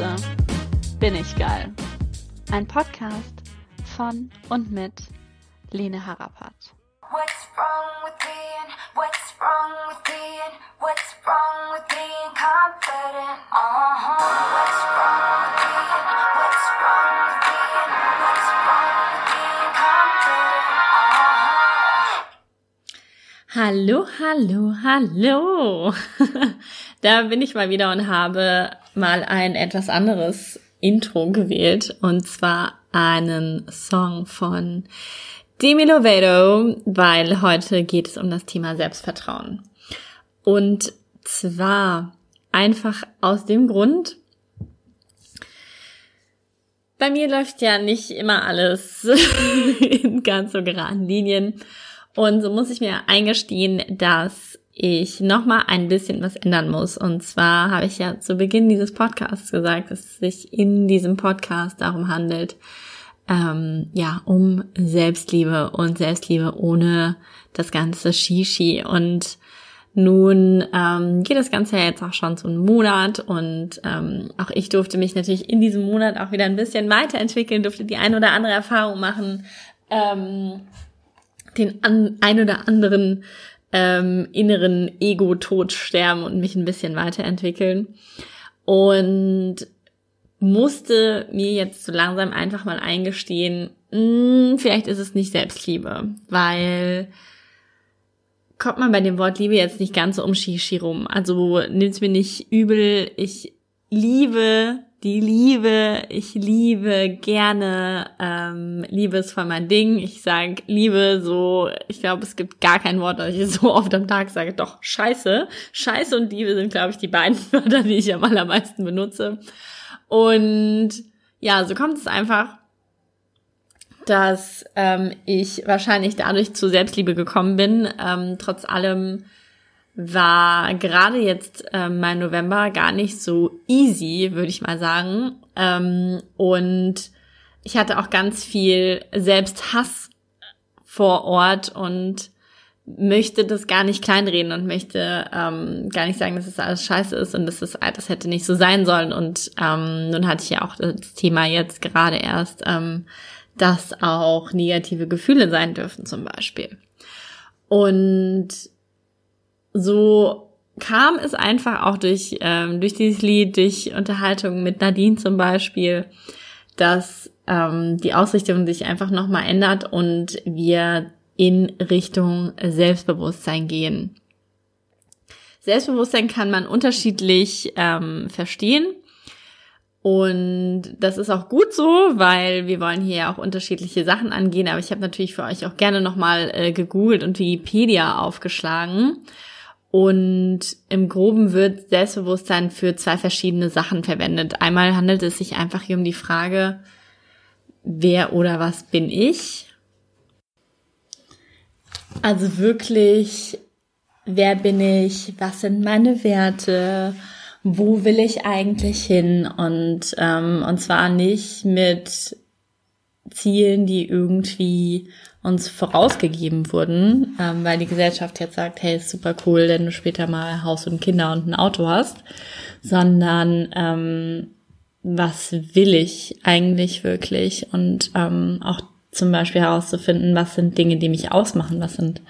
Scheiße, bin ich geil. Ein Podcast von und mit Lene Harapat. What's wrong with being, what's wrong with being, what's wrong with being confident? Uh-huh. What's wrong with being, what's wrong with being, what's wrong with being confident? Uh-huh. Hallo, hallo, hallo. da bin ich mal wieder und habe mal ein etwas anderes Intro gewählt und zwar einen Song von Demi Lovato, weil heute geht es um das Thema Selbstvertrauen. Und zwar einfach aus dem Grund, bei mir läuft ja nicht immer alles in ganz so geraden Linien. Und so muss ich mir eingestehen, dass ich nochmal ein bisschen was ändern muss. Und zwar habe ich ja zu Beginn dieses Podcasts gesagt, dass es sich in diesem Podcast darum handelt, ähm, ja, um Selbstliebe und Selbstliebe ohne das ganze Shishi. Und nun ähm, geht das Ganze ja jetzt auch schon so einen Monat und ähm, auch ich durfte mich natürlich in diesem Monat auch wieder ein bisschen weiterentwickeln, durfte die ein oder andere Erfahrung machen, ähm, den an, ein oder anderen ähm, inneren Ego-Tod sterben und mich ein bisschen weiterentwickeln. Und musste mir jetzt so langsam einfach mal eingestehen, mh, hm, vielleicht ist es nicht Selbstliebe, weil kommt man bei dem Wort Liebe jetzt nicht ganz so um Shishi rum. Also nimm's mir nicht übel. Ich liebe die Liebe, ich liebe gerne, ähm, Liebe ist voll mein Ding. Ich sag Liebe so, ich glaube, es gibt gar kein Wort, das ich so oft am Tag sage. Doch, Scheiße. Scheiße und Liebe sind, glaube ich, die beiden Wörter, die ich am allermeisten benutze. Und ja, so kommt es einfach, dass ähm, ich wahrscheinlich dadurch zu Selbstliebe gekommen bin. Ähm, trotz allem war gerade jetzt äh, mein November gar nicht so easy, würde ich mal sagen. Ähm, und ich hatte auch ganz viel Selbsthass vor Ort und möchte das gar nicht kleinreden und möchte ähm, gar nicht sagen, dass es das alles scheiße ist und dass es das hätte nicht so sein sollen. Und ähm, nun hatte ich ja auch das Thema jetzt gerade erst, ähm, dass auch negative Gefühle sein dürfen zum Beispiel. Und so kam es einfach auch durch, ähm, durch dieses Lied, durch Unterhaltung mit Nadine zum Beispiel, dass ähm, die Ausrichtung sich einfach nochmal ändert und wir in Richtung Selbstbewusstsein gehen. Selbstbewusstsein kann man unterschiedlich ähm, verstehen. Und das ist auch gut so, weil wir wollen hier ja auch unterschiedliche Sachen angehen. Aber ich habe natürlich für euch auch gerne nochmal äh, gegoogelt und Wikipedia aufgeschlagen. Und im Groben wird Selbstbewusstsein für zwei verschiedene Sachen verwendet. Einmal handelt es sich einfach hier um die Frage, wer oder was bin ich? Also wirklich, wer bin ich? Was sind meine Werte? Wo will ich eigentlich hin? Und, ähm, und zwar nicht mit Zielen, die irgendwie uns vorausgegeben wurden, ähm, weil die Gesellschaft jetzt sagt, hey, ist super cool, wenn du später mal Haus und Kinder und ein Auto hast, sondern ähm, was will ich eigentlich wirklich? Und ähm, auch zum Beispiel herauszufinden, was sind Dinge, die mich ausmachen, was sind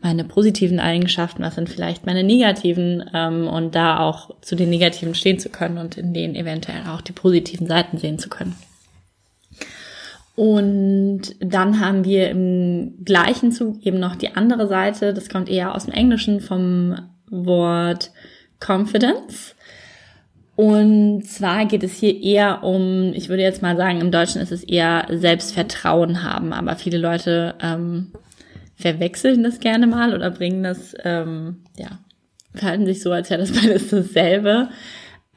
meine positiven Eigenschaften, was sind vielleicht meine negativen? Ähm, und da auch zu den negativen stehen zu können und in denen eventuell auch die positiven Seiten sehen zu können. Und dann haben wir im gleichen Zug eben noch die andere Seite, das kommt eher aus dem Englischen vom Wort Confidence. Und zwar geht es hier eher um, ich würde jetzt mal sagen, im Deutschen ist es eher Selbstvertrauen haben, aber viele Leute ähm, verwechseln das gerne mal oder bringen das, ähm, ja, verhalten sich so, als wäre das beides dasselbe.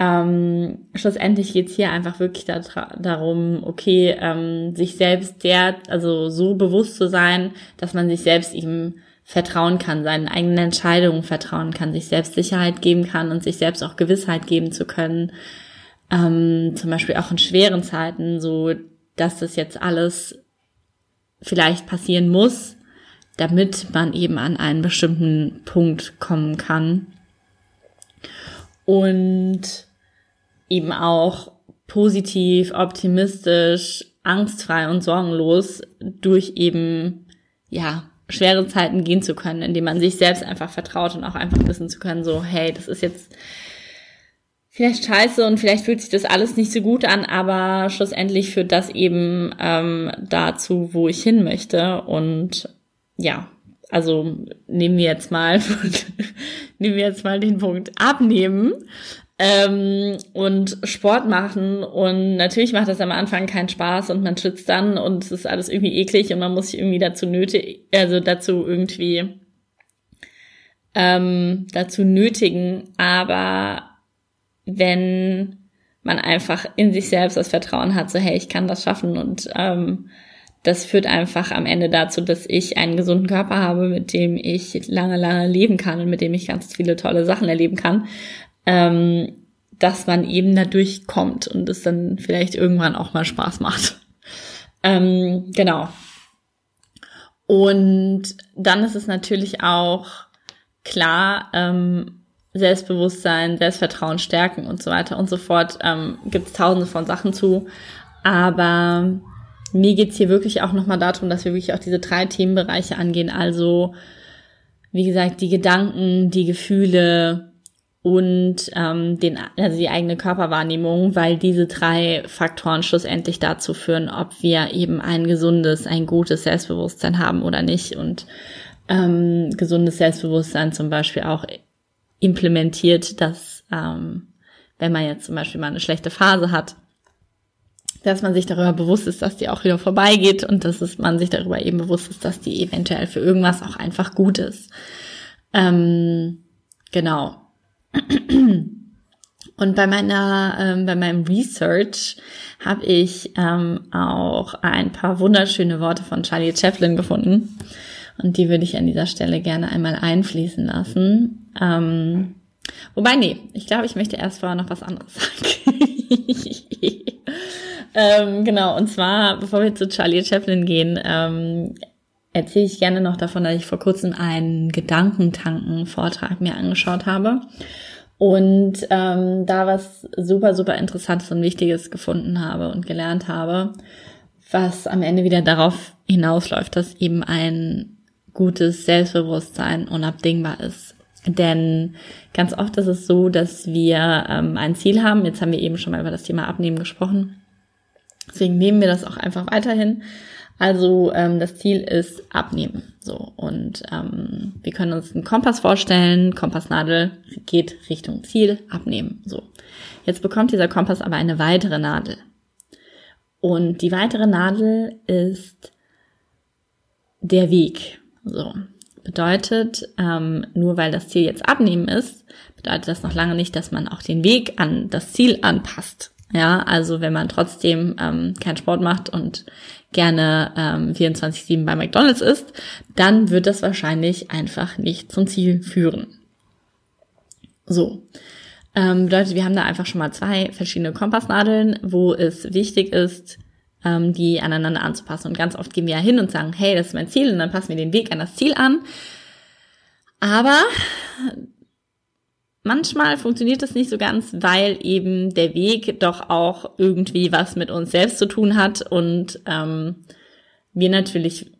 Ähm, schlussendlich geht's hier einfach wirklich da, darum, okay, ähm, sich selbst der, also so bewusst zu sein, dass man sich selbst ihm vertrauen kann, seinen eigenen Entscheidungen vertrauen kann, sich selbst Sicherheit geben kann und sich selbst auch Gewissheit geben zu können. Ähm, zum Beispiel auch in schweren Zeiten, so dass das jetzt alles vielleicht passieren muss, damit man eben an einen bestimmten Punkt kommen kann. Und eben auch positiv, optimistisch, angstfrei und sorgenlos durch eben, ja, schwere Zeiten gehen zu können, indem man sich selbst einfach vertraut und auch einfach wissen zu können, so, hey, das ist jetzt vielleicht scheiße und vielleicht fühlt sich das alles nicht so gut an, aber schlussendlich führt das eben ähm, dazu, wo ich hin möchte. Und ja, also nehmen wir jetzt mal, nehmen wir jetzt mal den Punkt abnehmen ähm, und Sport machen. Und natürlich macht das am Anfang keinen Spaß und man schützt dann und es ist alles irgendwie eklig und man muss sich irgendwie dazu nötig, also dazu irgendwie ähm, dazu nötigen, aber wenn man einfach in sich selbst das Vertrauen hat, so hey, ich kann das schaffen und ähm, das führt einfach am Ende dazu, dass ich einen gesunden Körper habe, mit dem ich lange, lange leben kann und mit dem ich ganz viele tolle Sachen erleben kann, ähm, dass man eben dadurch kommt und es dann vielleicht irgendwann auch mal Spaß macht. Ähm, genau. Und dann ist es natürlich auch klar, ähm, Selbstbewusstsein, Selbstvertrauen stärken und so weiter und so fort. Ähm, Gibt es tausende von Sachen zu. Aber mir geht's hier wirklich auch nochmal darum, dass wir wirklich auch diese drei Themenbereiche angehen. Also, wie gesagt, die Gedanken, die Gefühle und ähm, den, also die eigene Körperwahrnehmung, weil diese drei Faktoren schlussendlich dazu führen, ob wir eben ein gesundes, ein gutes Selbstbewusstsein haben oder nicht. Und ähm, gesundes Selbstbewusstsein zum Beispiel auch implementiert, dass ähm, wenn man jetzt zum Beispiel mal eine schlechte Phase hat, dass man sich darüber bewusst ist, dass die auch wieder vorbeigeht und dass es, man sich darüber eben bewusst ist, dass die eventuell für irgendwas auch einfach gut ist. Ähm, genau. Und bei meiner, ähm, bei meinem Research habe ich ähm, auch ein paar wunderschöne Worte von Charlie Chaplin gefunden. Und die würde ich an dieser Stelle gerne einmal einfließen lassen. Ähm, wobei, nee, ich glaube, ich möchte erst vorher noch was anderes sagen. ähm, genau, und zwar, bevor wir zu Charlie Chaplin gehen, ähm, erzähle ich gerne noch davon, dass ich vor kurzem einen Gedankentanken-Vortrag mir angeschaut habe und ähm, da was super, super Interessantes und Wichtiges gefunden habe und gelernt habe, was am Ende wieder darauf hinausläuft, dass eben ein gutes Selbstbewusstsein unabdingbar ist. Denn ganz oft ist es so, dass wir ähm, ein Ziel haben. Jetzt haben wir eben schon mal über das Thema Abnehmen gesprochen. Deswegen nehmen wir das auch einfach weiterhin. Also ähm, das Ziel ist Abnehmen. So und ähm, wir können uns einen Kompass vorstellen. Kompassnadel geht Richtung Ziel, Abnehmen. So jetzt bekommt dieser Kompass aber eine weitere Nadel. Und die weitere Nadel ist der Weg. So. Bedeutet, ähm, nur weil das Ziel jetzt abnehmen ist, bedeutet das noch lange nicht, dass man auch den Weg an das Ziel anpasst. Ja, also wenn man trotzdem ähm, keinen Sport macht und gerne ähm, 24-7 bei McDonalds ist, dann wird das wahrscheinlich einfach nicht zum Ziel führen. So. Ähm, bedeutet, wir haben da einfach schon mal zwei verschiedene Kompassnadeln, wo es wichtig ist, ähm, die aneinander anzupassen. Und ganz oft gehen wir ja hin und sagen, hey, das ist mein Ziel, und dann passen wir den Weg an das Ziel an. Aber manchmal funktioniert das nicht so ganz, weil eben der Weg doch auch irgendwie was mit uns selbst zu tun hat und ähm, wir natürlich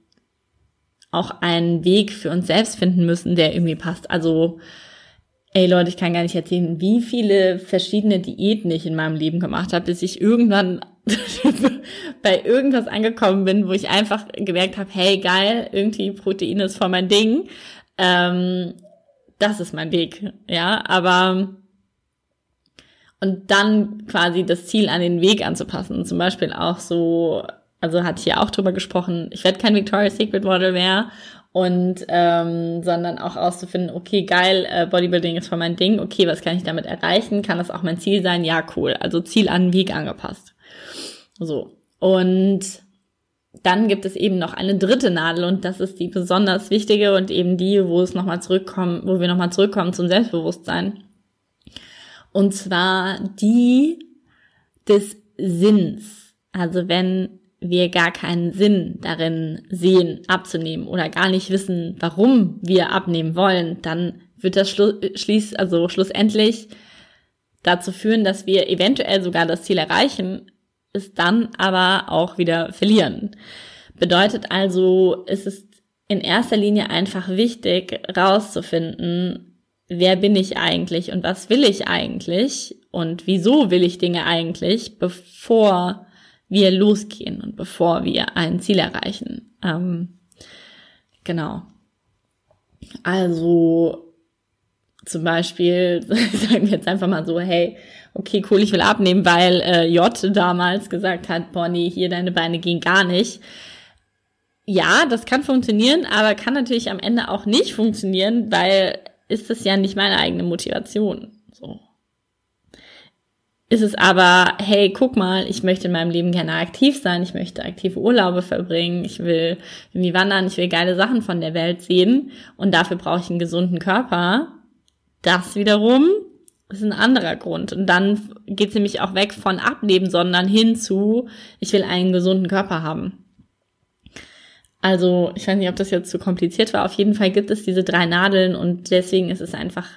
auch einen Weg für uns selbst finden müssen, der irgendwie passt. Also Ey Leute, ich kann gar nicht erzählen, wie viele verschiedene Diäten ich in meinem Leben gemacht habe, bis ich irgendwann bei irgendwas angekommen bin, wo ich einfach gemerkt habe, hey geil, irgendwie Protein ist voll mein Ding. Ähm, das ist mein Weg, ja, aber und dann quasi das Ziel an den Weg anzupassen. Zum Beispiel auch so, also hatte ich ja auch drüber gesprochen, ich werde kein Victoria's Secret Model mehr und ähm, sondern auch auszufinden, okay, geil, äh, Bodybuilding ist voll mein Ding, okay, was kann ich damit erreichen? Kann das auch mein Ziel sein? Ja, cool. Also Ziel an den Weg angepasst. So. Und dann gibt es eben noch eine dritte Nadel und das ist die besonders wichtige und eben die, wo es nochmal zurückkommen, wo wir nochmal zurückkommen zum Selbstbewusstsein. Und zwar die des Sinns. Also wenn wir gar keinen Sinn darin sehen, abzunehmen oder gar nicht wissen, warum wir abnehmen wollen, dann wird das schließ, also schlussendlich dazu führen, dass wir eventuell sogar das Ziel erreichen, es dann aber auch wieder verlieren. Bedeutet also, es ist in erster Linie einfach wichtig, rauszufinden, wer bin ich eigentlich und was will ich eigentlich und wieso will ich Dinge eigentlich, bevor wir losgehen und bevor wir ein Ziel erreichen. Ähm, genau. Also zum Beispiel sagen wir jetzt einfach mal so, hey, okay, cool, ich will abnehmen, weil äh, J damals gesagt hat, boah, nee, hier deine Beine gehen gar nicht. Ja, das kann funktionieren, aber kann natürlich am Ende auch nicht funktionieren, weil ist das ja nicht meine eigene Motivation. So. Ist es aber, hey, guck mal, ich möchte in meinem Leben gerne aktiv sein, ich möchte aktive Urlaube verbringen, ich will irgendwie wandern, ich will geile Sachen von der Welt sehen und dafür brauche ich einen gesunden Körper. Das wiederum ist ein anderer Grund. Und dann geht es nämlich auch weg von Ableben, sondern hin zu, ich will einen gesunden Körper haben. Also, ich weiß nicht, ob das jetzt zu kompliziert war. Auf jeden Fall gibt es diese drei Nadeln und deswegen ist es einfach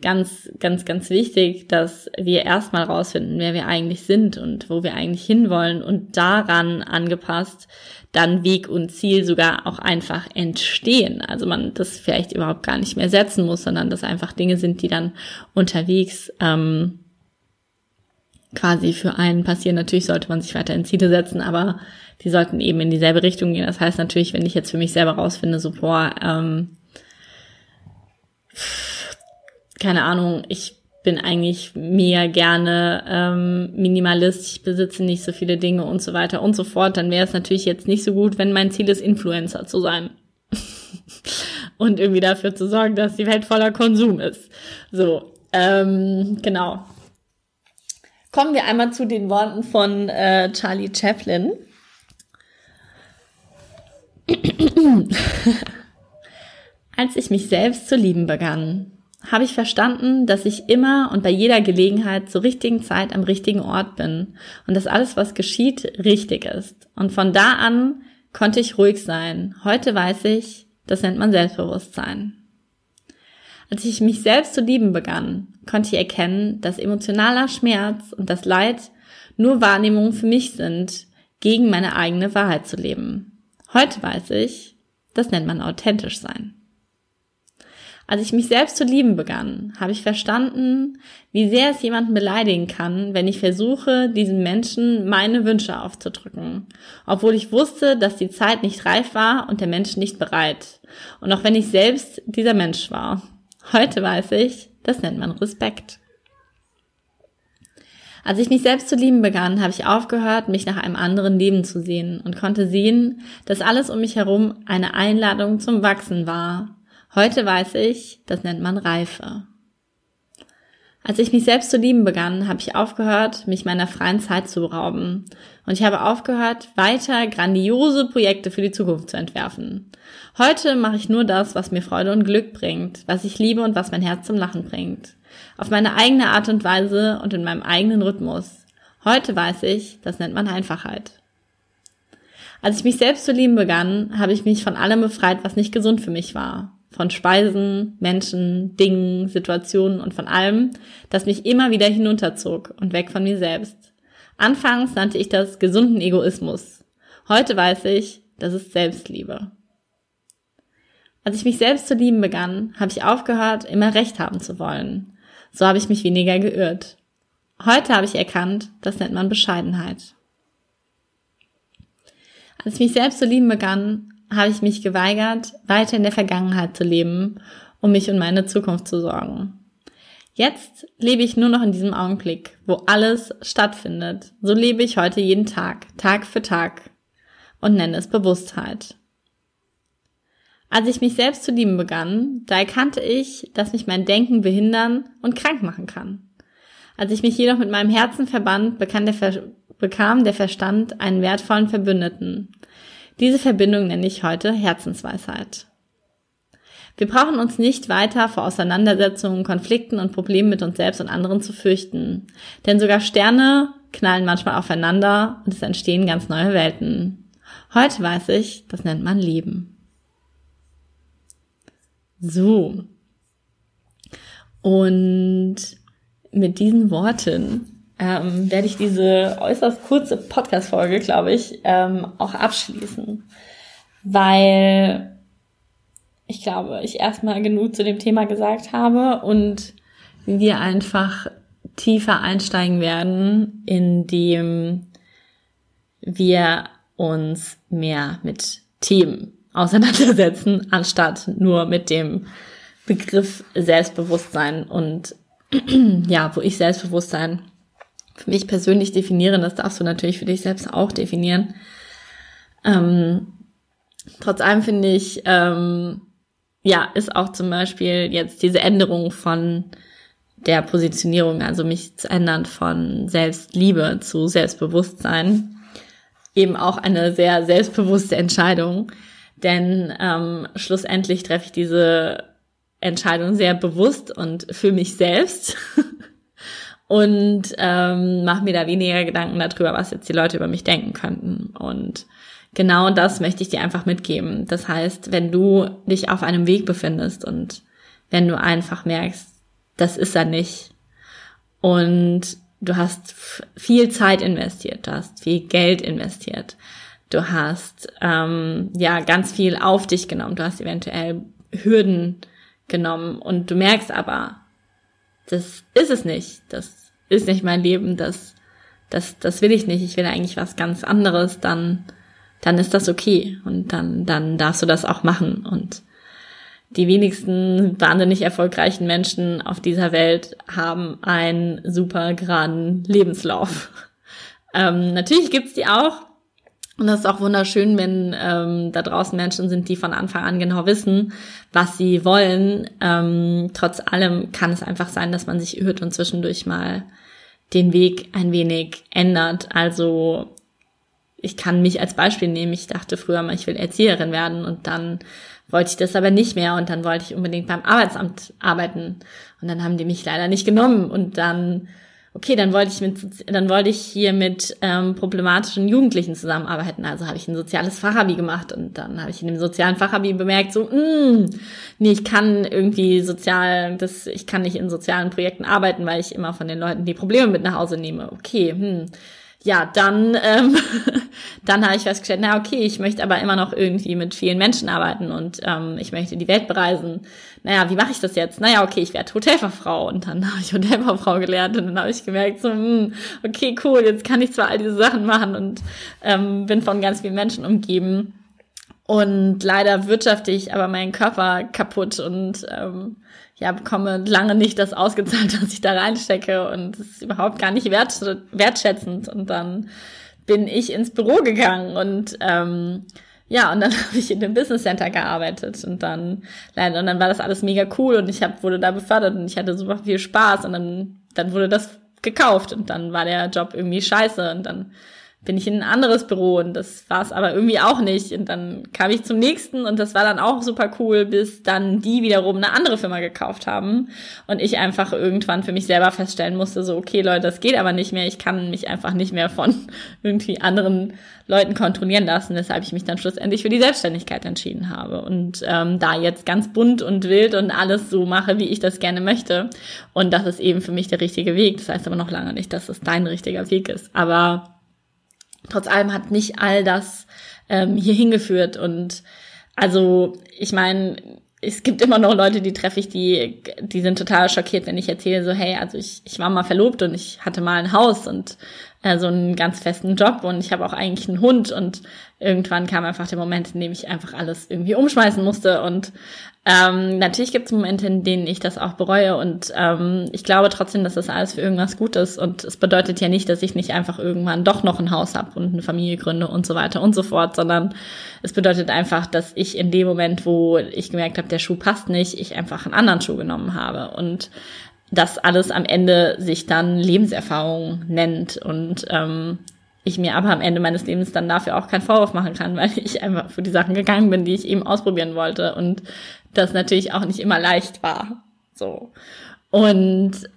ganz, ganz, ganz wichtig, dass wir erstmal rausfinden, wer wir eigentlich sind und wo wir eigentlich hinwollen und daran angepasst dann Weg und Ziel sogar auch einfach entstehen. Also man das vielleicht überhaupt gar nicht mehr setzen muss, sondern das einfach Dinge sind, die dann unterwegs ähm, quasi für einen passieren. Natürlich sollte man sich weiterhin Ziele setzen, aber die sollten eben in dieselbe Richtung gehen. Das heißt natürlich, wenn ich jetzt für mich selber rausfinde, so boah, ähm, keine Ahnung, ich bin eigentlich mehr gerne ähm, Minimalist, ich besitze nicht so viele Dinge und so weiter und so fort, dann wäre es natürlich jetzt nicht so gut, wenn mein Ziel ist, Influencer zu sein. und irgendwie dafür zu sorgen, dass die Welt voller Konsum ist. So, ähm, genau. Kommen wir einmal zu den Worten von äh, Charlie Chaplin. Als ich mich selbst zu lieben begann, habe ich verstanden, dass ich immer und bei jeder Gelegenheit zur richtigen Zeit am richtigen Ort bin und dass alles, was geschieht, richtig ist. Und von da an konnte ich ruhig sein. Heute weiß ich, das nennt man Selbstbewusstsein. Als ich mich selbst zu lieben begann, konnte ich erkennen, dass emotionaler Schmerz und das Leid nur Wahrnehmungen für mich sind, gegen meine eigene Wahrheit zu leben. Heute weiß ich, das nennt man authentisch sein. Als ich mich selbst zu lieben begann, habe ich verstanden, wie sehr es jemanden beleidigen kann, wenn ich versuche, diesem Menschen meine Wünsche aufzudrücken, obwohl ich wusste, dass die Zeit nicht reif war und der Mensch nicht bereit. Und auch wenn ich selbst dieser Mensch war. Heute weiß ich, das nennt man Respekt. Als ich mich selbst zu lieben begann, habe ich aufgehört, mich nach einem anderen Leben zu sehen und konnte sehen, dass alles um mich herum eine Einladung zum Wachsen war Heute weiß ich, das nennt man Reife. Als ich mich selbst zu lieben begann, habe ich aufgehört, mich meiner freien Zeit zu berauben. Und ich habe aufgehört, weiter grandiose Projekte für die Zukunft zu entwerfen. Heute mache ich nur das, was mir Freude und Glück bringt, was ich liebe und was mein Herz zum Lachen bringt. Auf meine eigene Art und Weise und in meinem eigenen Rhythmus. Heute weiß ich, das nennt man Einfachheit. Als ich mich selbst zu lieben begann, habe ich mich von allem befreit, was nicht gesund für mich war von Speisen, Menschen, Dingen, Situationen und von allem, das mich immer wieder hinunterzog und weg von mir selbst. Anfangs nannte ich das gesunden Egoismus. Heute weiß ich, das ist Selbstliebe. Als ich mich selbst zu lieben begann, habe ich aufgehört, immer Recht haben zu wollen. So habe ich mich weniger geirrt. Heute habe ich erkannt, das nennt man Bescheidenheit. Als ich mich selbst zu lieben begann, habe ich mich geweigert, weiter in der Vergangenheit zu leben, um mich und meine Zukunft zu sorgen. Jetzt lebe ich nur noch in diesem Augenblick, wo alles stattfindet. So lebe ich heute jeden Tag, Tag für Tag und nenne es Bewusstheit. Als ich mich selbst zu lieben begann, da erkannte ich, dass mich mein Denken behindern und krank machen kann. Als ich mich jedoch mit meinem Herzen verband, bekam der, bekam der Verstand einen wertvollen Verbündeten. Diese Verbindung nenne ich heute Herzensweisheit. Wir brauchen uns nicht weiter vor Auseinandersetzungen, Konflikten und Problemen mit uns selbst und anderen zu fürchten. Denn sogar Sterne knallen manchmal aufeinander und es entstehen ganz neue Welten. Heute weiß ich, das nennt man Leben. So. Und mit diesen Worten ähm, werde ich diese äußerst kurze Podcast-Folge, glaube ich, ähm, auch abschließen. Weil ich glaube, ich erstmal genug zu dem Thema gesagt habe und wir einfach tiefer einsteigen werden, indem wir uns mehr mit Themen auseinandersetzen, anstatt nur mit dem Begriff Selbstbewusstsein und ja, wo ich Selbstbewusstsein für mich persönlich definiere, das darfst du natürlich für dich selbst auch definieren. Ähm, trotz allem finde ich, ähm, ja, ist auch zum Beispiel jetzt diese Änderung von der Positionierung, also mich zu ändern von Selbstliebe zu Selbstbewusstsein, eben auch eine sehr selbstbewusste Entscheidung. Denn ähm, schlussendlich treffe ich diese Entscheidung sehr bewusst und für mich selbst und ähm, mache mir da weniger Gedanken darüber, was jetzt die Leute über mich denken könnten. Und genau das möchte ich dir einfach mitgeben. Das heißt, wenn du dich auf einem Weg befindest und wenn du einfach merkst, das ist er nicht und du hast viel Zeit investiert, du hast viel Geld investiert, du hast ähm, ja ganz viel auf dich genommen, du hast eventuell Hürden genommen und du merkst aber, das ist es nicht, das ist nicht mein Leben, das, das, das will ich nicht, ich will eigentlich was ganz anderes, dann, dann ist das okay und dann, dann darfst du das auch machen und die wenigsten wahnsinnig erfolgreichen Menschen auf dieser Welt haben einen super geraden Lebenslauf. Ähm, natürlich gibt's die auch, und das ist auch wunderschön, wenn ähm, da draußen Menschen sind, die von Anfang an genau wissen, was sie wollen. Ähm, trotz allem kann es einfach sein, dass man sich irrt und zwischendurch mal den Weg ein wenig ändert. Also ich kann mich als Beispiel nehmen. Ich dachte früher mal, ich will Erzieherin werden und dann wollte ich das aber nicht mehr und dann wollte ich unbedingt beim Arbeitsamt arbeiten und dann haben die mich leider nicht genommen und dann okay, dann wollte ich mit, dann wollte ich hier mit ähm, problematischen Jugendlichen zusammenarbeiten. Also habe ich ein soziales Fachabi gemacht und dann habe ich in dem sozialen Fachabi bemerkt, so, mh, mm, nee, ich kann irgendwie sozial, das, ich kann nicht in sozialen Projekten arbeiten, weil ich immer von den Leuten die Probleme mit nach Hause nehme. Okay, hm ja, dann, ähm, dann habe ich festgestellt, na okay, ich möchte aber immer noch irgendwie mit vielen Menschen arbeiten und ähm, ich möchte die Welt bereisen. Naja, wie mache ich das jetzt? Naja, okay, ich werde Hotelfachfrau und dann habe ich Hotelfachfrau gelernt und dann habe ich gemerkt, so, hm, okay, cool, jetzt kann ich zwar all diese Sachen machen und ähm, bin von ganz vielen Menschen umgeben und leider wirtschafte ich aber meinen Körper kaputt und ähm, ja, bekomme lange nicht das ausgezahlt, was ich da reinstecke und es ist überhaupt gar nicht wert, wertschätzend. Und dann bin ich ins Büro gegangen und ähm, ja, und dann habe ich in dem Business Center gearbeitet und dann und dann war das alles mega cool und ich hab, wurde da befördert und ich hatte super viel Spaß und dann dann wurde das gekauft und dann war der Job irgendwie scheiße und dann bin ich in ein anderes Büro und das war es aber irgendwie auch nicht. Und dann kam ich zum nächsten und das war dann auch super cool, bis dann die wiederum eine andere Firma gekauft haben und ich einfach irgendwann für mich selber feststellen musste, so, okay Leute, das geht aber nicht mehr. Ich kann mich einfach nicht mehr von irgendwie anderen Leuten kontrollieren lassen, weshalb ich mich dann schlussendlich für die Selbstständigkeit entschieden habe und ähm, da jetzt ganz bunt und wild und alles so mache, wie ich das gerne möchte. Und das ist eben für mich der richtige Weg. Das heißt aber noch lange nicht, dass es dein richtiger Weg ist. Aber trotz allem hat nicht all das ähm, hier hingeführt. Und also, ich meine, es gibt immer noch Leute, die treffe ich, die, die sind total schockiert, wenn ich erzähle, so, hey, also ich, ich war mal verlobt und ich hatte mal ein Haus und äh, so einen ganz festen Job und ich habe auch eigentlich einen Hund und irgendwann kam einfach der Moment, in dem ich einfach alles irgendwie umschmeißen musste und ähm, natürlich gibt es Momente, in denen ich das auch bereue und ähm, ich glaube trotzdem, dass das alles für irgendwas gut ist und es bedeutet ja nicht, dass ich nicht einfach irgendwann doch noch ein Haus habe und eine Familie gründe und so weiter und so fort, sondern es bedeutet einfach, dass ich in dem Moment, wo ich gemerkt habe, der Schuh passt nicht, ich einfach einen anderen Schuh genommen habe und das alles am Ende sich dann Lebenserfahrung nennt und ähm, ich mir aber am Ende meines Lebens dann dafür auch keinen Vorwurf machen kann, weil ich einfach für die Sachen gegangen bin, die ich eben ausprobieren wollte und das natürlich auch nicht immer leicht war. So. Und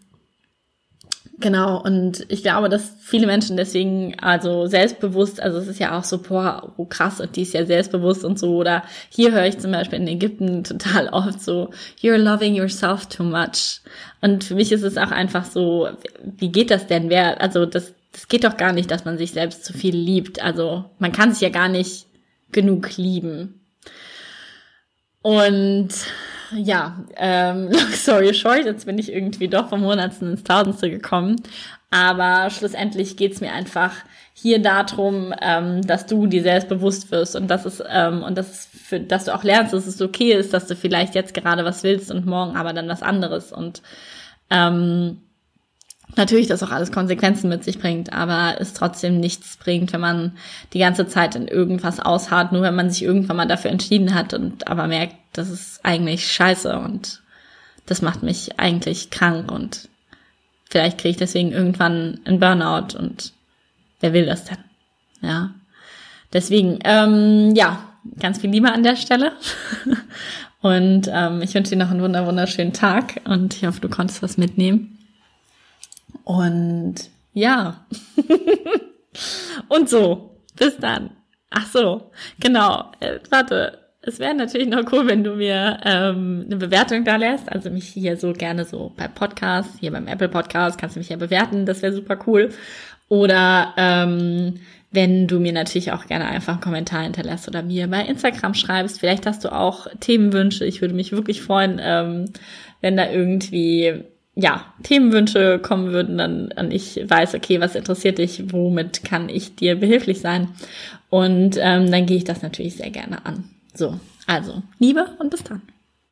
Genau, und ich glaube, dass viele Menschen deswegen, also selbstbewusst, also es ist ja auch so, boah, oh krass, und die ist ja selbstbewusst und so, oder hier höre ich zum Beispiel in Ägypten total oft so, you're loving yourself too much. Und für mich ist es auch einfach so, wie geht das denn? Wer, also das, das geht doch gar nicht, dass man sich selbst zu viel liebt. Also man kann sich ja gar nicht genug lieben. Und ja, ähm, long story short, jetzt bin ich irgendwie doch vom Hundertsten ins Tausendste gekommen. Aber schlussendlich geht's mir einfach hier darum, ähm, dass du dir selbstbewusst wirst und dass es ähm, und dass es für, dass du auch lernst, dass es okay ist, dass du vielleicht jetzt gerade was willst und morgen aber dann was anderes und ähm, Natürlich, dass auch alles Konsequenzen mit sich bringt, aber es trotzdem nichts bringt, wenn man die ganze Zeit in irgendwas ausharrt, nur wenn man sich irgendwann mal dafür entschieden hat und aber merkt, das ist eigentlich scheiße und das macht mich eigentlich krank und vielleicht kriege ich deswegen irgendwann einen Burnout und wer will das denn? Ja. Deswegen, ähm, ja, ganz viel Liebe an der Stelle. und ähm, ich wünsche dir noch einen wunderschönen Tag und ich hoffe, du konntest was mitnehmen. Und ja. und so. Bis dann. Ach so, genau. Äh, warte. Es wäre natürlich noch cool, wenn du mir ähm, eine Bewertung da lässt. Also mich hier so gerne so bei Podcast, hier beim Apple Podcast, kannst du mich ja bewerten. Das wäre super cool. Oder ähm, wenn du mir natürlich auch gerne einfach einen Kommentar hinterlässt oder mir bei Instagram schreibst. Vielleicht hast du auch Themenwünsche. Ich würde mich wirklich freuen, ähm, wenn da irgendwie ja, Themenwünsche kommen würden, dann und ich weiß, okay, was interessiert dich, womit kann ich dir behilflich sein? Und ähm, dann gehe ich das natürlich sehr gerne an. So, also, Liebe und bis dann.